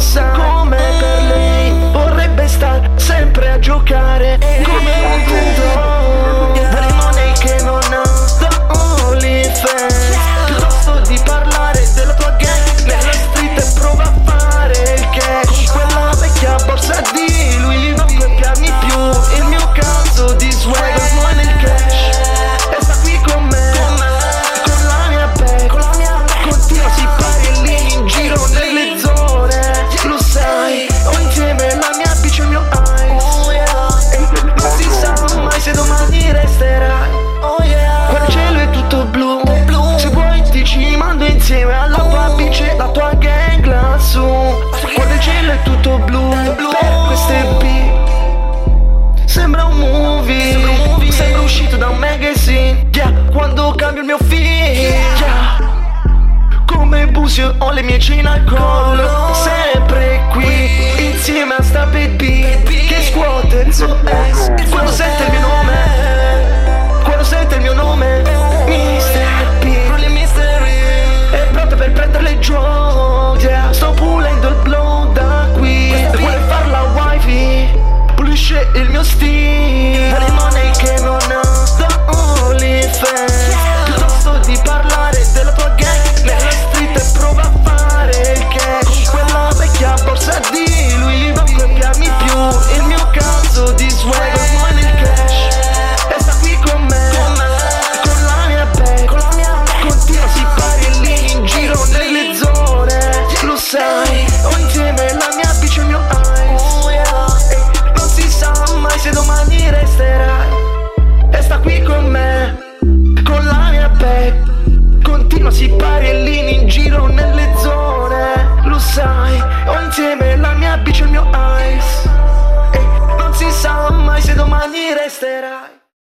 sound. sembra un movie, sembra, un movie. sembra uscito da un magazine yeah. Quando cambio il mio film yeah. yeah. Come busio ho le mie cene al collo Sempre qui, insieme a sta baby Che scuote il suo eh. cartellini in giro nelle zone. Lo sai, ho insieme la mia bici e il mio ice. E non si sa mai se domani resterai.